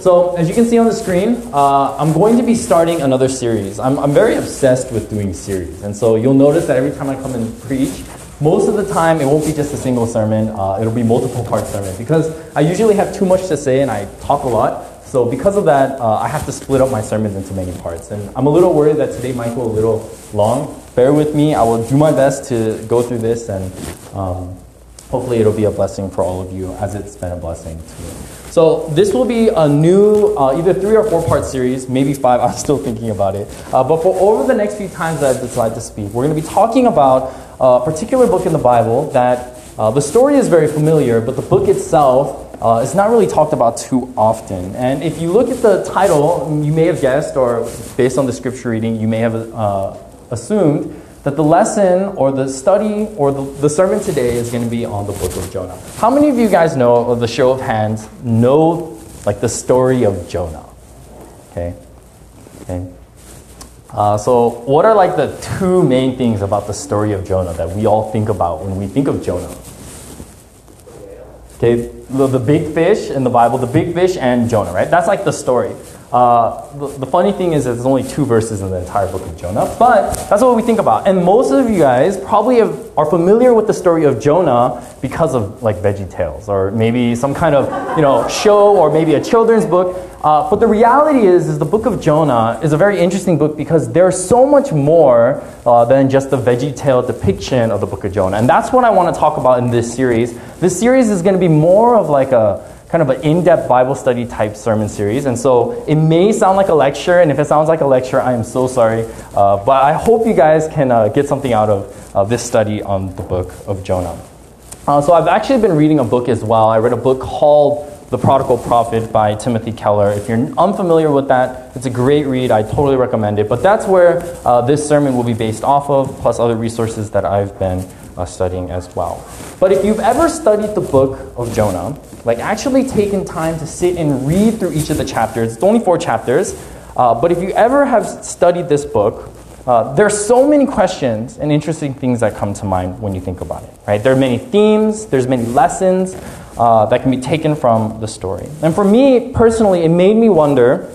So, as you can see on the screen, uh, I'm going to be starting another series. I'm, I'm very obsessed with doing series. And so, you'll notice that every time I come and preach, most of the time it won't be just a single sermon, uh, it'll be multiple part sermon because I usually have too much to say and I talk a lot. So, because of that, uh, I have to split up my sermons into many parts. And I'm a little worried that today might go a little long. Bear with me, I will do my best to go through this and um, hopefully it'll be a blessing for all of you as it's been a blessing to me. So this will be a new, uh, either three or four part series, maybe five. I'm still thinking about it. Uh, but for over the next few times that I decide to speak, we're going to be talking about a particular book in the Bible that uh, the story is very familiar, but the book itself uh, is not really talked about too often. And if you look at the title, you may have guessed, or based on the scripture reading, you may have uh, assumed that the lesson or the study or the, the sermon today is going to be on the book of Jonah. How many of you guys know, of the show of hands, know like the story of Jonah? Okay. Okay. Uh, so, what are like the two main things about the story of Jonah that we all think about when we think of Jonah? Okay, the, the big fish in the Bible, the big fish and Jonah, right? That's like the story. Uh, the, the, funny thing is, there's only two verses in the entire book of Jonah, but that's what we think about. And most of you guys probably have, are familiar with the story of Jonah because of like Veggie Tales, or maybe some kind of you know show, or maybe a children's book. Uh, but the reality is, is the book of Jonah is a very interesting book because there's so much more uh, than just the Veggie Tale depiction of the book of Jonah, and that's what I want to talk about in this series. This series is going to be more of like a kind of an in-depth Bible study type sermon series. And so it may sound like a lecture, and if it sounds like a lecture, I am so sorry. Uh, but I hope you guys can uh, get something out of uh, this study on the book of Jonah. Uh, so I've actually been reading a book as well. I read a book called The Prodigal Prophet by Timothy Keller. If you're unfamiliar with that, it's a great read. I totally recommend it. But that's where uh, this sermon will be based off of, plus other resources that I've been uh, studying as well. But if you've ever studied the book of Jonah, like actually taken time to sit and read through each of the chapters, it's only four chapters, uh, but if you ever have studied this book, uh, there are so many questions and interesting things that come to mind when you think about it. Right? There are many themes, there's many lessons uh, that can be taken from the story. And for me personally, it made me wonder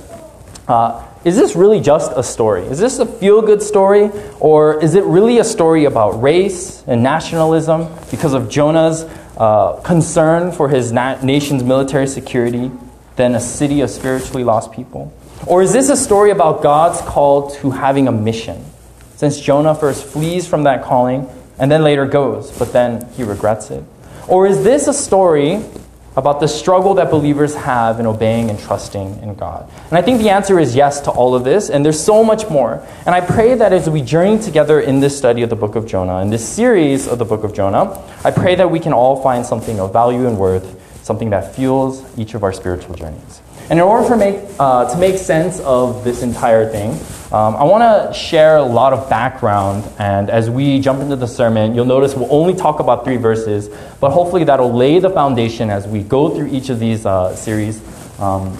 uh, is this really just a story? Is this a feel good story? Or is it really a story about race and nationalism because of Jonah's uh, concern for his na- nation's military security than a city of spiritually lost people? Or is this a story about God's call to having a mission? Since Jonah first flees from that calling and then later goes, but then he regrets it. Or is this a story about the struggle that believers have in obeying and trusting in God? And I think the answer is yes to all of this, and there's so much more. And I pray that as we journey together in this study of the book of Jonah, in this series of the book of Jonah, I pray that we can all find something of value and worth, something that fuels each of our spiritual journeys. And in order for make, uh, to make sense of this entire thing, um, I want to share a lot of background. And as we jump into the sermon, you'll notice we'll only talk about three verses, but hopefully that'll lay the foundation as we go through each of these uh, series um,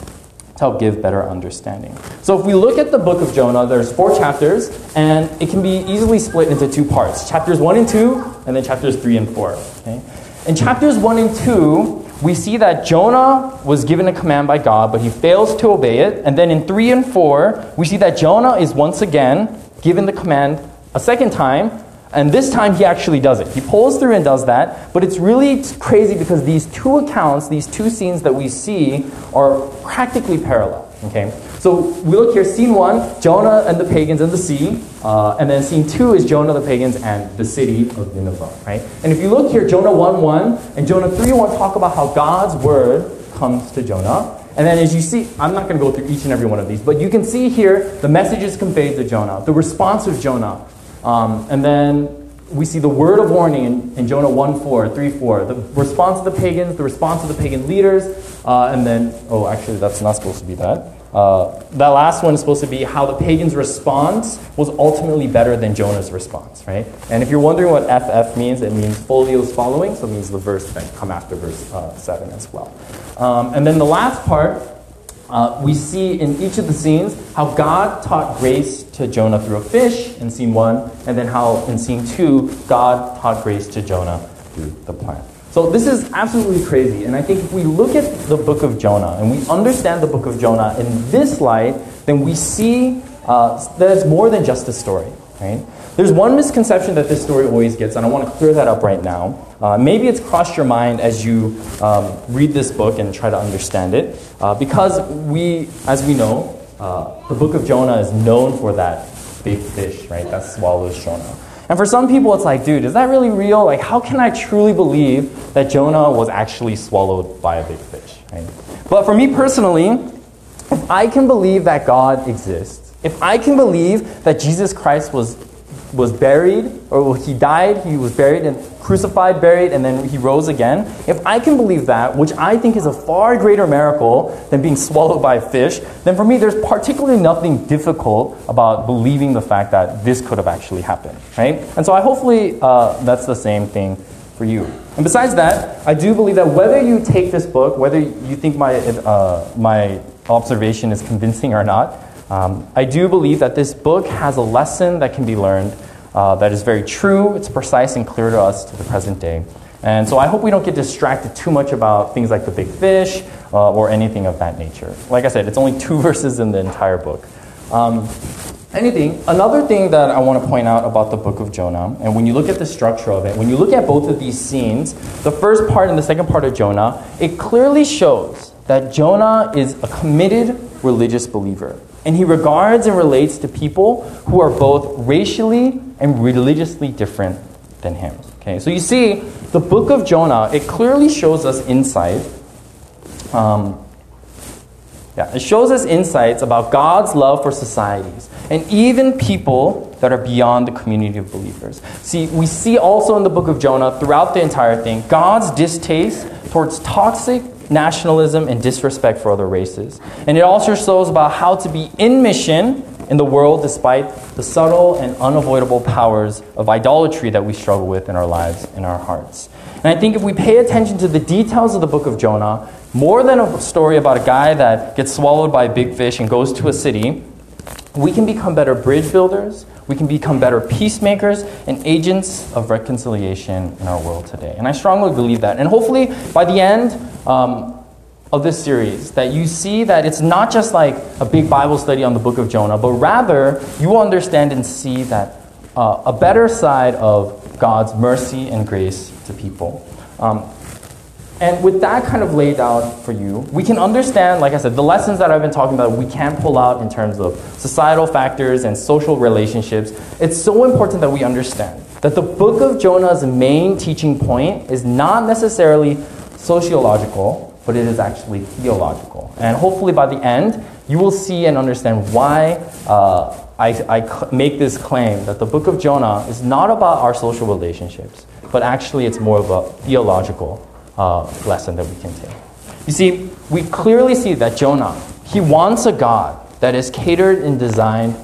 to help give better understanding. So if we look at the book of Jonah, there's four chapters, and it can be easily split into two parts chapters 1 and 2, and then chapters 3 and 4. Okay? In chapters 1 and 2, we see that Jonah was given a command by God, but he fails to obey it. And then in 3 and 4, we see that Jonah is once again given the command a second time, and this time he actually does it. He pulls through and does that, but it's really crazy because these two accounts, these two scenes that we see, are practically parallel. Okay? So we look here, scene one, Jonah and the pagans and the sea. Uh, and then scene two is Jonah, the pagans, and the city of Nineveh, right? And if you look here, Jonah 1 1 and Jonah 3 1 talk about how God's word comes to Jonah. And then as you see, I'm not going to go through each and every one of these, but you can see here the message is conveyed to Jonah, the response of Jonah. Um, and then we see the word of warning in, in, Jonah 1 4, 3 4, the response of the pagans, the response of the pagan leaders, uh, and then, oh, actually, that's not supposed to be that. Uh, that last one is supposed to be how the pagans' response was ultimately better than Jonah's response, right? And if you're wondering what FF means, it means folios following, so it means the verse that come after verse uh, 7 as well. Um, and then the last part, uh, we see in each of the scenes how God taught grace to Jonah through a fish in scene 1, and then how in scene 2, God taught grace to Jonah through the plant. So this is absolutely crazy. And I think if we look at the book of Jonah and we understand the book of Jonah in this light, then we see uh, that it's more than just a story. Right? There's one misconception that this story always gets, and I want to clear that up right now. Uh, maybe it's crossed your mind as you um, read this book and try to understand it, uh, because we, as we know, uh, the book of Jonah is known for that big fish, right, that swallows Jonah. And for some people, it's like, dude, is that really real? Like, how can I truly believe that Jonah was actually swallowed by a big fish? Right? But for me personally, if I can believe that God exists, if I can believe that Jesus Christ was was buried, or he died, he was buried and crucified, buried, and then he rose again. If I can believe that, which I think is a far greater miracle than being swallowed by a fish, then for me, there's particularly nothing difficult about believing the fact that this could have actually happened, right? And so I hopefully uh, that's the same thing for you. And besides that, I do believe that whether you take this book, whether you think my, uh, my observation is convincing or not, um, I do believe that this book has a lesson that can be learned uh, that is very true, it's precise and clear to us to the present day. And so I hope we don't get distracted too much about things like the big fish uh, or anything of that nature. Like I said, it's only two verses in the entire book. Um, anything, another thing that I want to point out about the book of Jonah, and when you look at the structure of it, when you look at both of these scenes, the first part and the second part of Jonah, it clearly shows that Jonah is a committed religious believer and he regards and relates to people who are both racially and religiously different than him. Okay, so you see, the book of Jonah, it clearly shows us insight. Um, yeah, it shows us insights about God's love for societies and even people that are beyond the community of believers. See, we see also in the book of Jonah, throughout the entire thing, God's distaste towards toxic nationalism, and disrespect for other races. And it also shows about how to be in mission in the world despite the subtle and unavoidable powers of idolatry that we struggle with in our lives, in our hearts. And I think if we pay attention to the details of the book of Jonah, more than a story about a guy that gets swallowed by a big fish and goes to a city, we can become better bridge builders, we can become better peacemakers and agents of reconciliation in our world today. And I strongly believe that. And hopefully, by the end um, of this series, that you see that it's not just like a big Bible study on the book of Jonah, but rather you will understand and see that uh, a better side of God's mercy and grace to people. Um, and with that kind of laid out for you, we can understand, like I said, the lessons that I've been talking about, we can pull out in terms of societal factors and social relationships. It's so important that we understand that the book of Jonah's main teaching point is not necessarily sociological, but it is actually theological. And hopefully by the end, you will see and understand why uh, I, I make this claim that the book of Jonah is not about our social relationships, but actually it's more of a theological uh, lesson that we can take. You see, we clearly see that Jonah, he wants a God that is catered and designed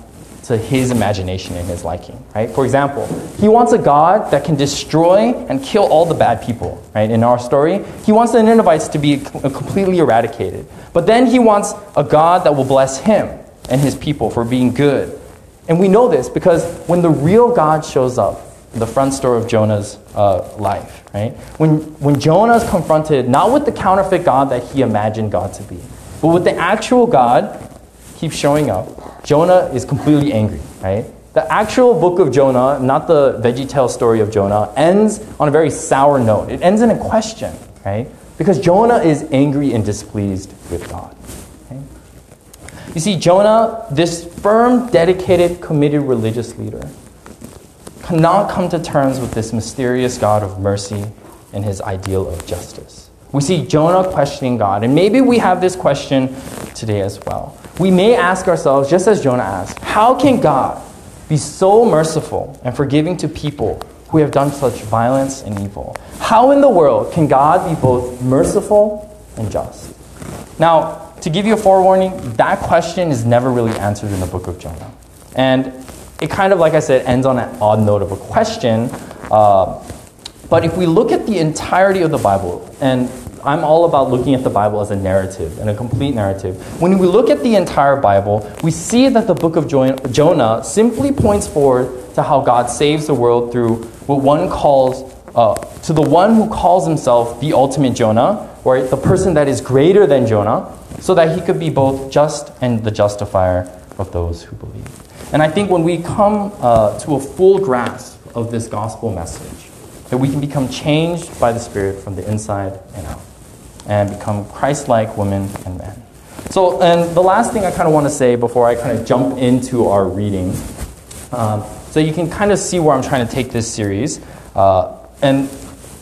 to his imagination and his liking, right? For example, he wants a God that can destroy and kill all the bad people, right? In our story, he wants the Ninevites to be completely eradicated. But then he wants a God that will bless him and his people for being good. And we know this because when the real God shows up, the front store of Jonah's uh, life, right? When, when Jonah is confronted not with the counterfeit God that he imagined God to be, but with the actual God keeps showing up, Jonah is completely angry, right? The actual book of Jonah, not the VeggieTale story of Jonah, ends on a very sour note. It ends in a question, right? Because Jonah is angry and displeased with God. Okay? You see, Jonah, this firm, dedicated, committed religious leader, cannot come to terms with this mysterious God of mercy and his ideal of justice. We see Jonah questioning God, and maybe we have this question today as well. We may ask ourselves, just as Jonah asked, how can God be so merciful and forgiving to people who have done such violence and evil? How in the world can God be both merciful and just? Now, to give you a forewarning, that question is never really answered in the book of Jonah. And it kind of, like I said, ends on an odd note of a question. Uh, but if we look at the entirety of the Bible, and I'm all about looking at the Bible as a narrative and a complete narrative. When we look at the entire Bible, we see that the book of Jonah simply points forward to how God saves the world through what one calls uh, to the one who calls himself the ultimate Jonah, or the person that is greater than Jonah, so that he could be both just and the justifier of those who believe. And I think when we come uh, to a full grasp of this gospel message, that we can become changed by the Spirit from the inside and out, and become Christ like women and men. So, and the last thing I kind of want to say before I kind of jump into our reading, um, so you can kind of see where I'm trying to take this series. Uh, and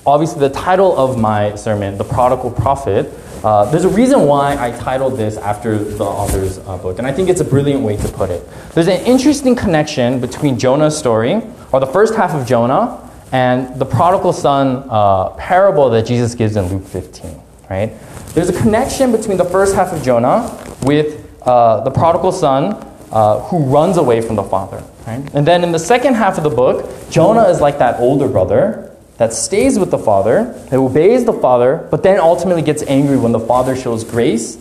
obviously, the title of my sermon, The Prodigal Prophet, uh, there's a reason why I titled this after the author's uh, book, and I think it's a brilliant way to put it. There's an interesting connection between Jonah's story, or the first half of Jonah, and the prodigal son uh, parable that Jesus gives in Luke 15, right? There's a connection between the first half of Jonah with uh, the prodigal son uh, who runs away from the father, right? And then in the second half of the book, Jonah is like that older brother that stays with the father, that obeys the father, but then ultimately gets angry when the father shows grace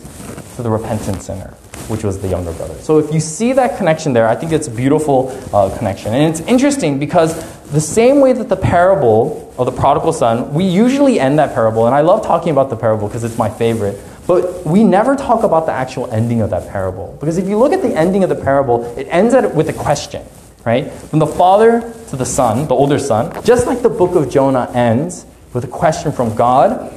to the repentant sinner, which was the younger brother. So if you see that connection there, I think it's a beautiful uh, connection. And it's interesting because the same way that the parable of the prodigal son, we usually end that parable, and I love talking about the parable because it's my favorite. But we never talk about the actual ending of that parable. Because if you look at the ending of the parable, it ends with a question, right? From the father to the son, the older son, just like the book of Jonah ends with a question from God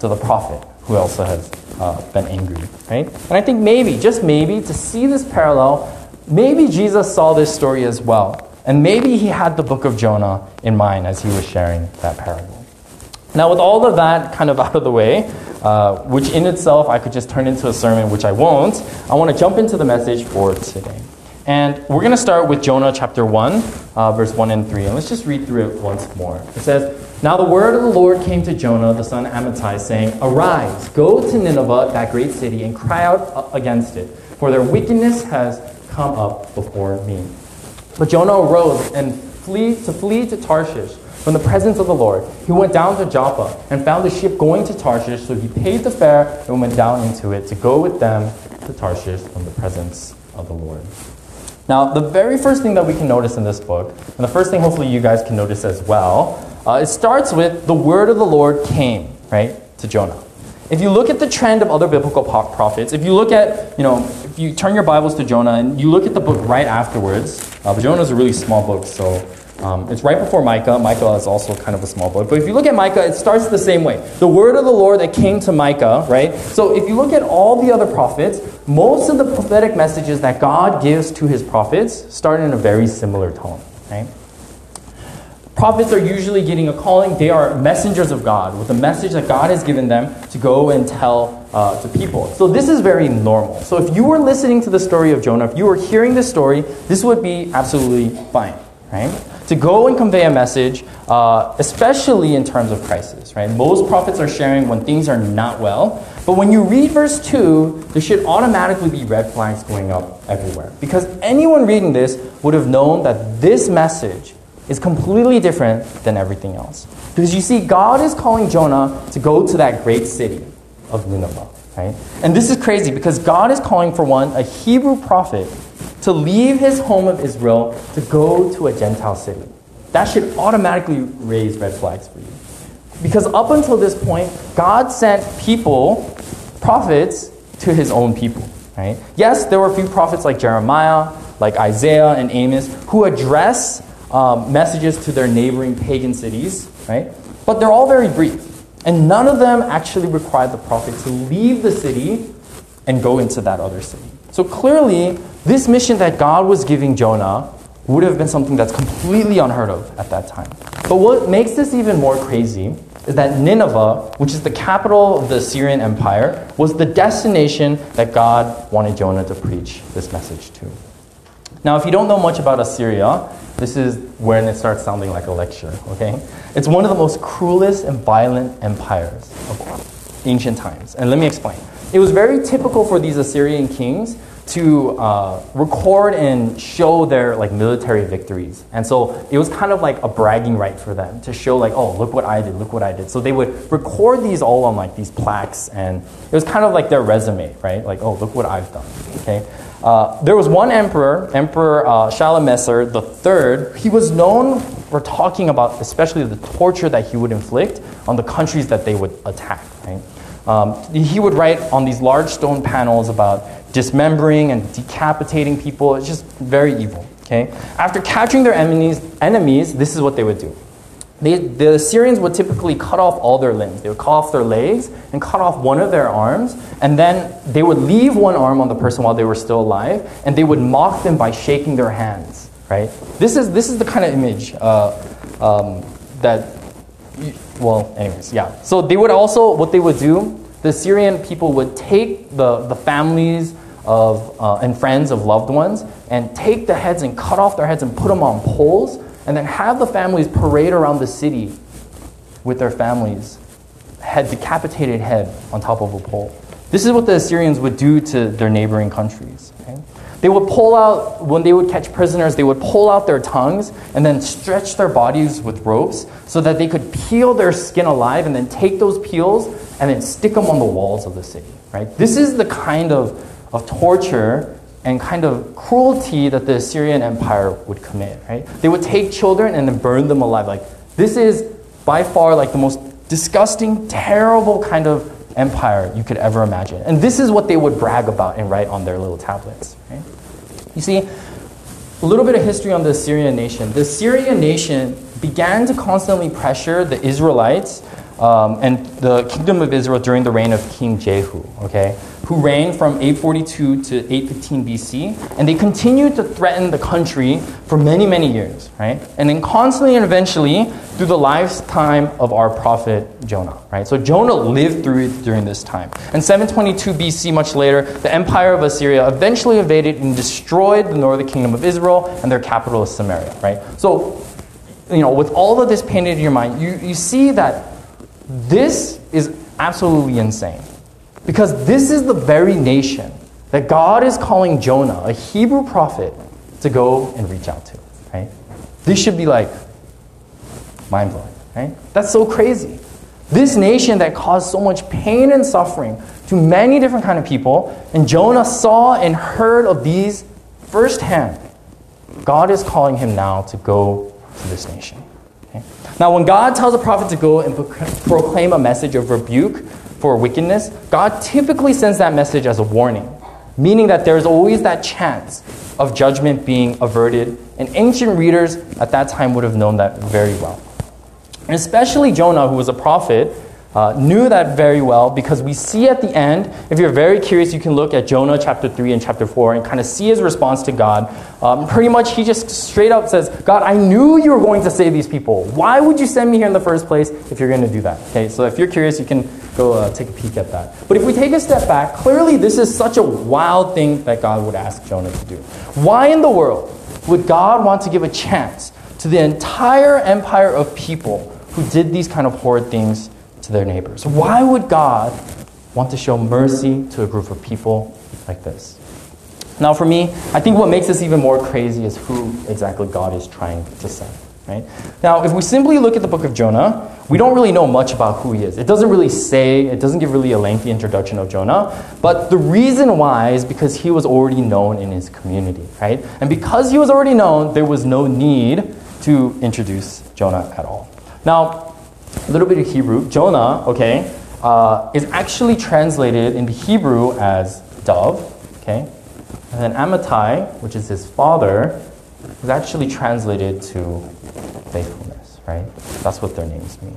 to the prophet, who also has uh, been angry, right? And I think maybe, just maybe, to see this parallel, maybe Jesus saw this story as well. And maybe he had the book of Jonah in mind as he was sharing that parable. Now, with all of that kind of out of the way, uh, which in itself I could just turn into a sermon, which I won't, I want to jump into the message for today. And we're going to start with Jonah chapter 1, uh, verse 1 and 3. And let's just read through it once more. It says, Now the word of the Lord came to Jonah, the son of Amittai, saying, Arise, go to Nineveh, that great city, and cry out against it, for their wickedness has come up before me. But Jonah arose and flee to flee to Tarshish from the presence of the Lord. He went down to Joppa and found a ship going to Tarshish, so he paid the fare and went down into it to go with them to Tarshish from the presence of the Lord. Now, the very first thing that we can notice in this book, and the first thing hopefully you guys can notice as well, uh, it starts with the word of the Lord came, right, to Jonah. If you look at the trend of other biblical prophets, if you look at, you know, if you turn your Bibles to Jonah and you look at the book right afterwards, uh, but Jonah is a really small book, so um, it's right before Micah. Micah is also kind of a small book. But if you look at Micah, it starts the same way. The word of the Lord that came to Micah, right? So if you look at all the other prophets, most of the prophetic messages that God gives to his prophets start in a very similar tone, right? Prophets are usually getting a calling. They are messengers of God with a message that God has given them to go and tell uh, to people. So this is very normal. So if you were listening to the story of Jonah, if you were hearing this story, this would be absolutely fine, right? To go and convey a message, uh, especially in terms of crisis, right? Most prophets are sharing when things are not well. But when you read verse 2, there should automatically be red flags going up everywhere. Because anyone reading this would have known that this message is completely different than everything else. Because you see, God is calling Jonah to go to that great city of Nineveh, right? And this is crazy because God is calling for one, a Hebrew prophet, to leave his home of Israel to go to a Gentile city. That should automatically raise red flags for you. Because up until this point, God sent people, prophets, to his own people, right? Yes, there were a few prophets like Jeremiah, like Isaiah and Amos, who address um, messages to their neighboring pagan cities, right? But they're all very brief. And none of them actually required the prophet to leave the city and go into that other city. So clearly, this mission that God was giving Jonah would have been something that's completely unheard of at that time. But what makes this even more crazy is that Nineveh, which is the capital of the Assyrian Empire, was the destination that God wanted Jonah to preach this message to. Now, if you don't know much about Assyria, this is when it starts sounding like a lecture, okay? It's one of the most cruelest and violent empires of ancient times. And let me explain. It was very typical for these Assyrian kings to uh, record and show their like military victories. And so it was kind of like a bragging right for them to show like, oh, look what I did, look what I did. So they would record these all on like these plaques and it was kind of like their resume, right? Like, oh, look what I've done, okay? Uh, there was one emperor, Emperor uh, Shalmaneser III. He was known we're talking about especially the torture that he would inflict on the countries that they would attack. Right? Um, he would write on these large stone panels about dismembering and decapitating people. It's just very evil. Okay? After capturing their enemies, enemies, this is what they would do. They, the Assyrians would typically cut off all their limbs. They would cut off their legs and cut off one of their arms, and then they would leave one arm on the person while they were still alive, and they would mock them by shaking their hands. Right? This is this is the kind of image uh, um, that. Well, anyways, yeah. So they would also what they would do. The Assyrian people would take the the families of uh, and friends of loved ones and take the heads and cut off their heads and put them on poles and then have the families parade around the city with their families, head decapitated head on top of a pole. This is what the Assyrians would do to their neighboring countries. Okay? They would pull out, when they would catch prisoners, they would pull out their tongues and then stretch their bodies with ropes so that they could peel their skin alive and then take those peels and then stick them on the walls of the city. Right? This is the kind of, of torture and kind of cruelty that the Assyrian Empire would commit, right? They would take children and then burn them alive. Like this is by far like the most disgusting, terrible kind of empire you could ever imagine. And this is what they would brag about and write on their little tablets, right? You see, a little bit of history on the Assyrian nation. The Assyrian nation began to constantly pressure the Israelites um, and the kingdom of Israel during the reign of King Jehu, okay, who reigned from 842 to 815 BC, and they continued to threaten the country for many, many years, right? And then constantly and eventually through the lifetime of our prophet Jonah, right? So Jonah lived through it during this time. And 722 BC, much later, the empire of Assyria eventually invaded and destroyed the northern kingdom of Israel and their capital is Samaria, right? So, you know, with all of this painted in your mind, you, you see that this is absolutely insane. Because this is the very nation that God is calling Jonah, a Hebrew prophet, to go and reach out to. Right? This should be like mind blowing. Right? That's so crazy. This nation that caused so much pain and suffering to many different kind of people, and Jonah saw and heard of these firsthand. God is calling him now to go to this nation. Now, when God tells a prophet to go and proclaim a message of rebuke for wickedness, God typically sends that message as a warning, meaning that there's always that chance of judgment being averted, and ancient readers at that time would have known that very well. And especially Jonah, who was a prophet, uh, knew that very well because we see at the end, if you're very curious, you can look at Jonah chapter 3 and chapter 4 and kind of see his response to God. Um, pretty much, he just straight up says, God, I knew you were going to save these people. Why would you send me here in the first place if you're going to do that? Okay, so if you're curious, you can go uh, take a peek at that. But if we take a step back, clearly this is such a wild thing that God would ask Jonah to do. Why in the world would God want to give a chance to the entire empire of people who did these kind of horrid things? Their neighbors. Why would God want to show mercy to a group of people like this? Now, for me, I think what makes this even more crazy is who exactly God is trying to send. Right? Now, if we simply look at the book of Jonah, we don't really know much about who he is. It doesn't really say, it doesn't give really a lengthy introduction of Jonah. But the reason why is because he was already known in his community, right? And because he was already known, there was no need to introduce Jonah at all. Now, a little bit of Hebrew. Jonah, okay, uh, is actually translated in Hebrew as dove, okay? And then Amittai, which is his father, is actually translated to faithfulness, right? That's what their names mean.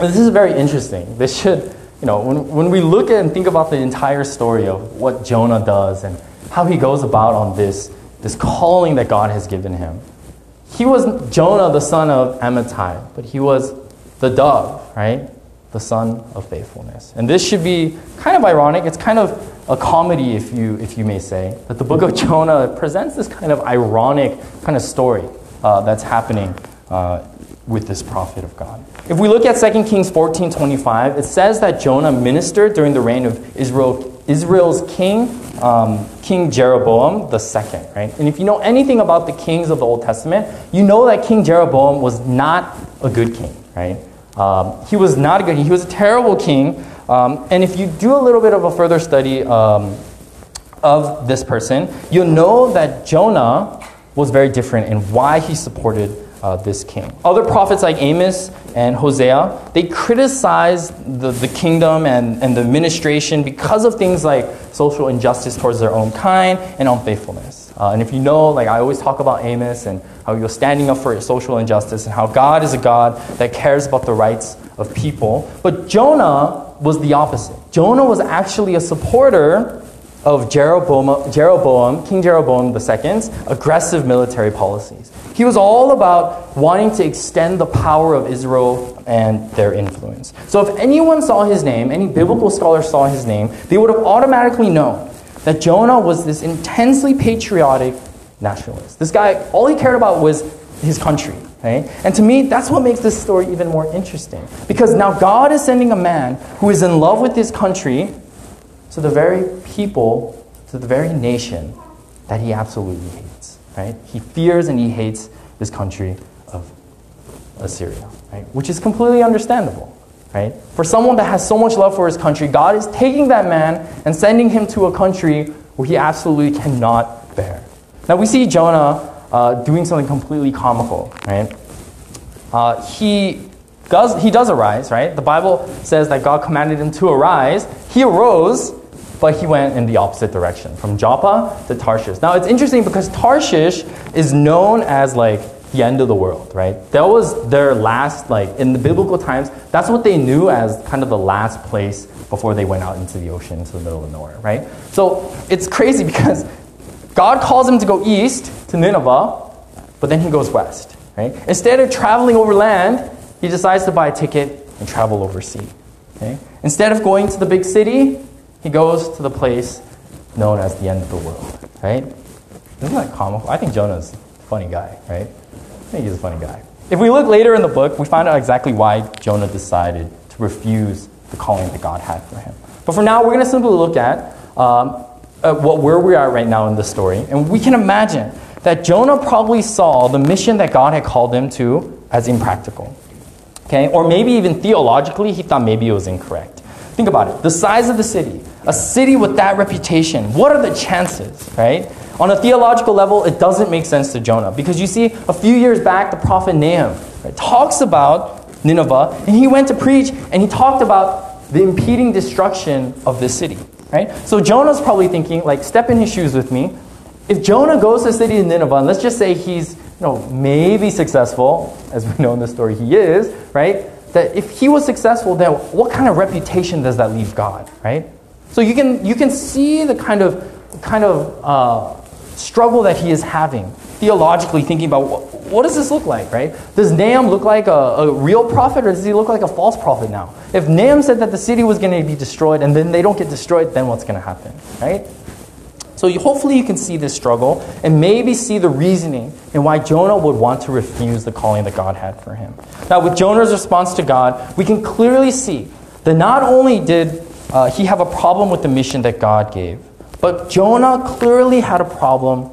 And this is very interesting. This should, you know, when, when we look at and think about the entire story of what Jonah does and how he goes about on this, this calling that God has given him, he was Jonah, the son of Amittai, but he was the dove, right? The son of faithfulness. And this should be kind of ironic. It's kind of a comedy, if you, if you may say, that the book of Jonah presents this kind of ironic kind of story uh, that's happening uh, with this prophet of God. If we look at 2 Kings 14 25, it says that Jonah ministered during the reign of Israel, Israel's king, um, King Jeroboam second, right? And if you know anything about the kings of the Old Testament, you know that King Jeroboam was not a good king, right? Um, he was not a good king. He was a terrible king. Um, and if you do a little bit of a further study um, of this person, you'll know that Jonah was very different in why he supported uh, this king. Other prophets like Amos and Hosea, they criticize the, the kingdom and, and the administration because of things like social injustice towards their own kind and unfaithfulness. Uh, and if you know, like I always talk about Amos and how was standing up for social injustice and how God is a God that cares about the rights of people. But Jonah was the opposite. Jonah was actually a supporter of Jeroboam, Jeroboam, King Jeroboam II's aggressive military policies. He was all about wanting to extend the power of Israel and their influence. So if anyone saw his name, any biblical scholar saw his name, they would have automatically known that Jonah was this intensely patriotic nationalist. This guy, all he cared about was his country. Right? And to me, that's what makes this story even more interesting. Because now God is sending a man who is in love with his country to the very people, to the very nation that he absolutely hates. Right? He fears and he hates this country of Assyria, right? Which is completely understandable. Right? For someone that has so much love for his country, God is taking that man and sending him to a country where he absolutely cannot bear. Now we see Jonah uh, doing something completely comical, right? Uh, he does he does arise, right? The Bible says that God commanded him to arise. He arose, but he went in the opposite direction, from Joppa to Tarshish. Now it's interesting because Tarshish is known as like the end of the world, right? That was their last, like in the biblical times, that's what they knew as kind of the last place before they went out into the ocean, into the middle of nowhere, right? So it's crazy because God calls him to go east to Nineveh, but then he goes west. Right? Instead of traveling over land, he decides to buy a ticket and travel over sea. Okay? Instead of going to the big city, he goes to the place known as the end of the world. Right? Isn't that comical? I think Jonah's a funny guy, right? I think he's a funny guy. If we look later in the book, we find out exactly why Jonah decided to refuse the calling that God had for him. But for now, we're going to simply look at um, uh, what, where we are right now in the story. And we can imagine that Jonah probably saw the mission that God had called him to as impractical. Okay? Or maybe even theologically, he thought maybe it was incorrect. Think about it. The size of the city, a city with that reputation, what are the chances, right? On a theological level, it doesn't make sense to Jonah because you see, a few years back, the prophet Nahum right, talks about Nineveh, and he went to preach and he talked about the impeding destruction of this city right? So Jonah's probably thinking, like, step in his shoes with me. If Jonah goes to the city of Nineveh, and let's just say he's, you know, maybe successful, as we know in the story he is, right? That if he was successful, then what kind of reputation does that leave God, right? So you can you can see the kind of kind of uh, struggle that he is having theologically, thinking about what, what does this look like, right? Does Nahum look like a, a, real prophet or does he look like a false prophet now? If Nahum said that the city was going to be destroyed and then they don't get destroyed, then what's going to happen, right? So you, hopefully you can see this struggle and maybe see the reasoning and why Jonah would want to refuse the calling that God had for him. Now, with Jonah's response to God, we can clearly see that not only did uh, he have a problem with the mission that God gave, but Jonah clearly had a problem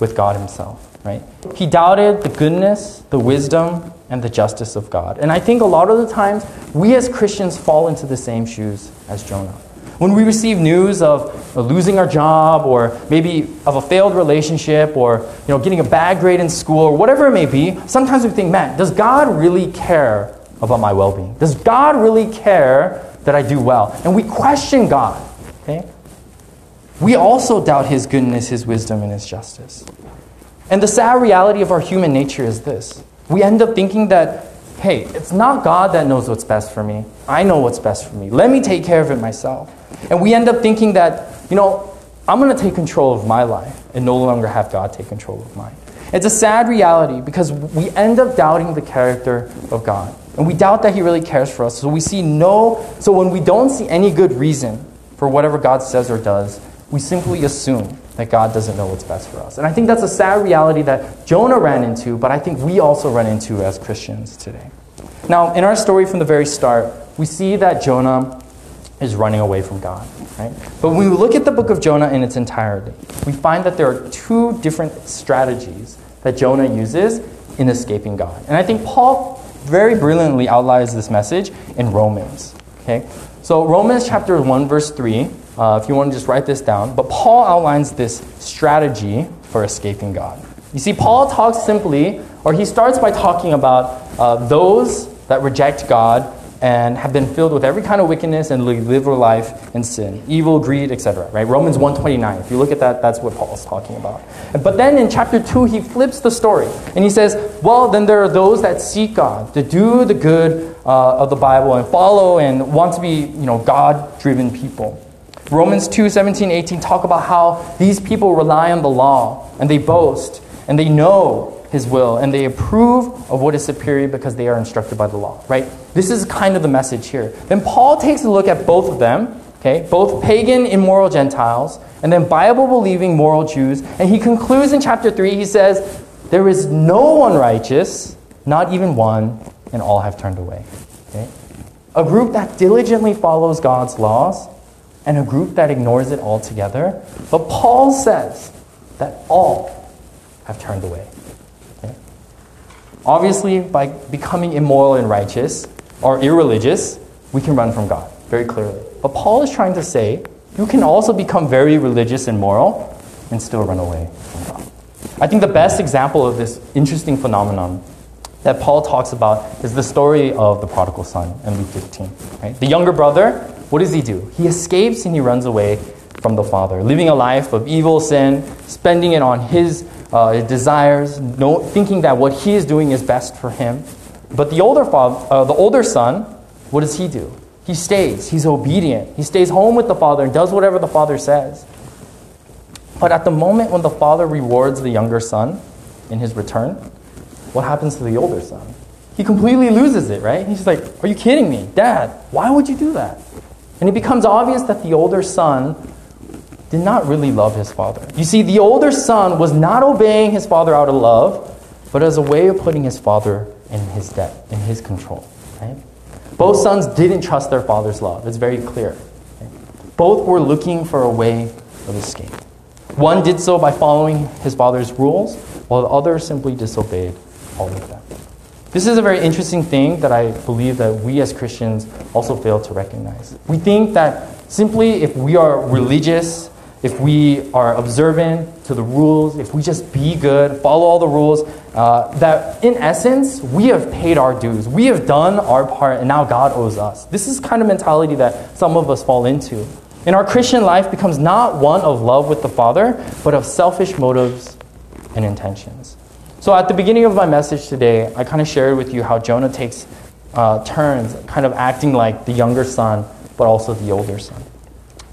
with God himself right? He doubted the goodness, the wisdom, and the justice of God. And I think a lot of the times we as Christians fall into the same shoes as Jonah. When we receive news of losing our job or maybe of a failed relationship or you know, getting a bad grade in school or whatever it may be, sometimes we think, man, does God really care about my well being? Does God really care that I do well? And we question God. Okay? We also doubt His goodness, His wisdom, and His justice. And the sad reality of our human nature is this we end up thinking that, hey, it's not God that knows what's best for me. I know what's best for me. Let me take care of it myself. And we end up thinking that, you know, I'm going to take control of my life and no longer have God take control of mine. It's a sad reality because we end up doubting the character of God. And we doubt that He really cares for us. So we see no, so when we don't see any good reason for whatever God says or does, we simply assume that God doesn't know what's best for us. And I think that's a sad reality that Jonah ran into, but I think we also run into as Christians today. Now, in our story from the very start, we see that Jonah is running away from God, right? But when we look at the book of Jonah in its entirety, we find that there are two different strategies that Jonah uses in escaping God. And I think Paul very brilliantly outlines this message in Romans, okay? So Romans chapter 1 verse 3 uh, if you want to just write this down. But Paul outlines this strategy for escaping God. You see, Paul talks simply, or he starts by talking about uh, those that reject God and have been filled with every kind of wickedness and live their life in sin, evil, greed, etc. Right? Romans 1:29. If you look at that, that's what Paul's talking about. But then in chapter 2, he flips the story and he says, "Well, then there are those that seek God, to do the good uh, of the Bible and follow and want to be, you know, God-driven people." Romans 2, 17, 18 talk about how these people rely on the law and they boast and they know his will and they approve of what is superior because they are instructed by the law, right? This is kind of the message here. Then Paul takes a look at both of them, okay? Both pagan, immoral Gentiles, and then Bible believing moral Jews. And he concludes in chapter 3, he says, There is no one righteous, not even one, and all have turned away. Okay? A group that diligently follows God's laws and a group that ignores it altogether. But Paul says that all have turned away. Obviously, by becoming immoral and righteous or irreligious, we can run from God very clearly. But Paul is trying to say you can also become very religious and moral and still run away from God. I think the best example of this interesting phenomenon that Paul talks about is the story of the prodigal son in Luke 15. Right? The younger brother, what does he do? He escapes and he runs away from the father, living a life of evil sin, spending it on his uh, his desires, no, thinking that what he is doing is best for him. But the older, father, uh, the older son, what does he do? He stays. He's obedient. He stays home with the father and does whatever the father says. But at the moment when the father rewards the younger son in his return, what happens to the older son? He completely loses it, right? He's like, Are you kidding me? Dad, why would you do that? And it becomes obvious that the older son did not really love his father. You see, the older son was not obeying his father out of love, but as a way of putting his father in his debt, in his control. Right? Both sons didn't trust their father's love. It's very clear. Both were looking for a way of escape. One did so by following his father's rules, while the other simply disobeyed all of them. This is a very interesting thing that I believe that we as Christians also fail to recognize. We think that simply if we are religious if we are observant to the rules, if we just be good, follow all the rules, uh, that in essence, we have paid our dues. We have done our part, and now God owes us. This is kind of mentality that some of us fall into. And our Christian life becomes not one of love with the Father, but of selfish motives and intentions. So at the beginning of my message today, I kind of shared with you how Jonah takes uh, turns, kind of acting like the younger son, but also the older son.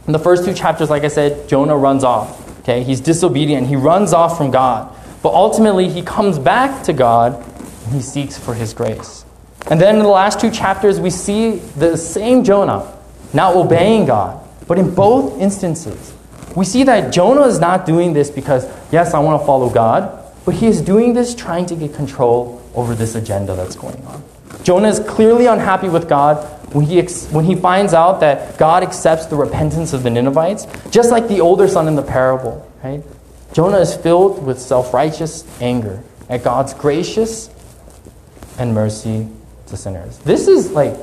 In the first two chapters, like I said, Jonah runs off. Okay, he's disobedient. He runs off from God. But ultimately, he comes back to God and he seeks for his grace. And then in the last two chapters, we see the same Jonah now obeying God. But in both instances, we see that Jonah is not doing this because, yes, I want to follow God, but he is doing this trying to get control over this agenda that's going on. Jonah is clearly unhappy with God when he, ex- when he finds out that God accepts the repentance of the Ninevites, just like the older son in the parable, right? Jonah is filled with self righteous anger at God's gracious and mercy to sinners. This is like,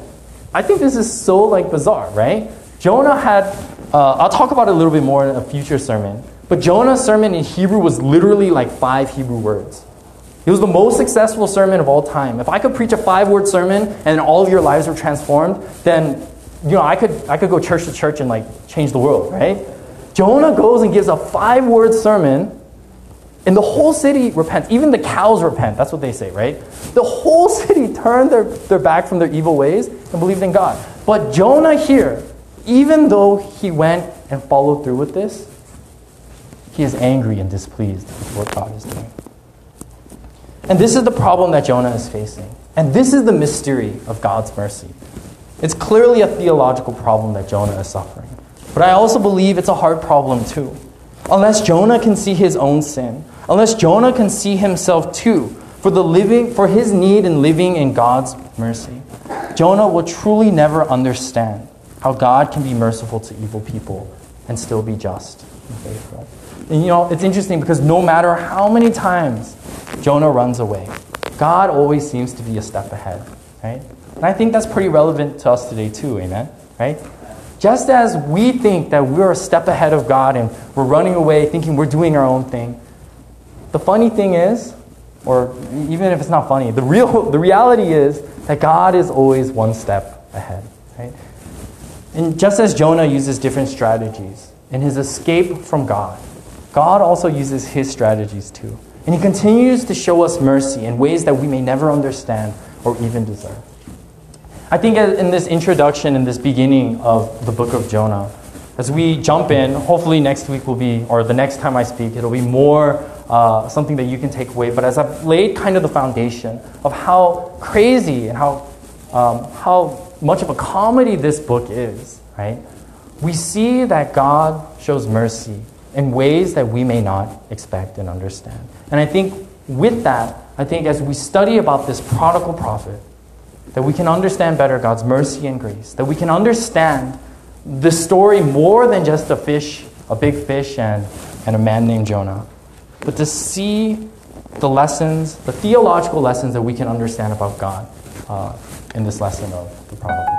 I think this is so like bizarre, right? Jonah had, uh, I'll talk about it a little bit more in a future sermon, but Jonah's sermon in Hebrew was literally like five Hebrew words. It was the most successful sermon of all time. If I could preach a five word sermon and all of your lives were transformed, then you know, I could, I could go church to church and like change the world, right? Jonah goes and gives a five word sermon, and the whole city repents. Even the cows repent. That's what they say, right? The whole city turned their, their back from their evil ways and believed in God. But Jonah here, even though he went and followed through with this, he is angry and displeased with what God is doing. And this is the problem that Jonah is facing. And this is the mystery of God's mercy. It's clearly a theological problem that Jonah is suffering. But I also believe it's a hard problem too. Unless Jonah can see his own sin, unless Jonah can see himself too for the living for his need in living in God's mercy, Jonah will truly never understand how God can be merciful to evil people and still be just and faithful. And you know, it's interesting because no matter how many times Jonah runs away, God always seems to be a step ahead, right? And I think that's pretty relevant to us today too, amen? Right? Just as we think that we're a step ahead of God and we're running away thinking we're doing our own thing, the funny thing is, or even if it's not funny, the real the reality is that God is always one step ahead. Right? And just as Jonah uses different strategies in his escape from God, God also uses his strategies too. And he continues to show us mercy in ways that we may never understand or even deserve. I think in this introduction, in this beginning of the book of Jonah, as we jump in, hopefully next week will be, or the next time I speak, it'll be more uh, something that you can take away. But as I've laid kind of the foundation of how crazy and how, um, how much of a comedy this book is, right? We see that God shows mercy in ways that we may not expect and understand. And I think with that, I think as we study about this prodigal prophet, that we can understand better God's mercy and grace, that we can understand the story more than just a fish, a big fish, and, and a man named Jonah, but to see the lessons, the theological lessons that we can understand about God uh, in this lesson of the prodigal.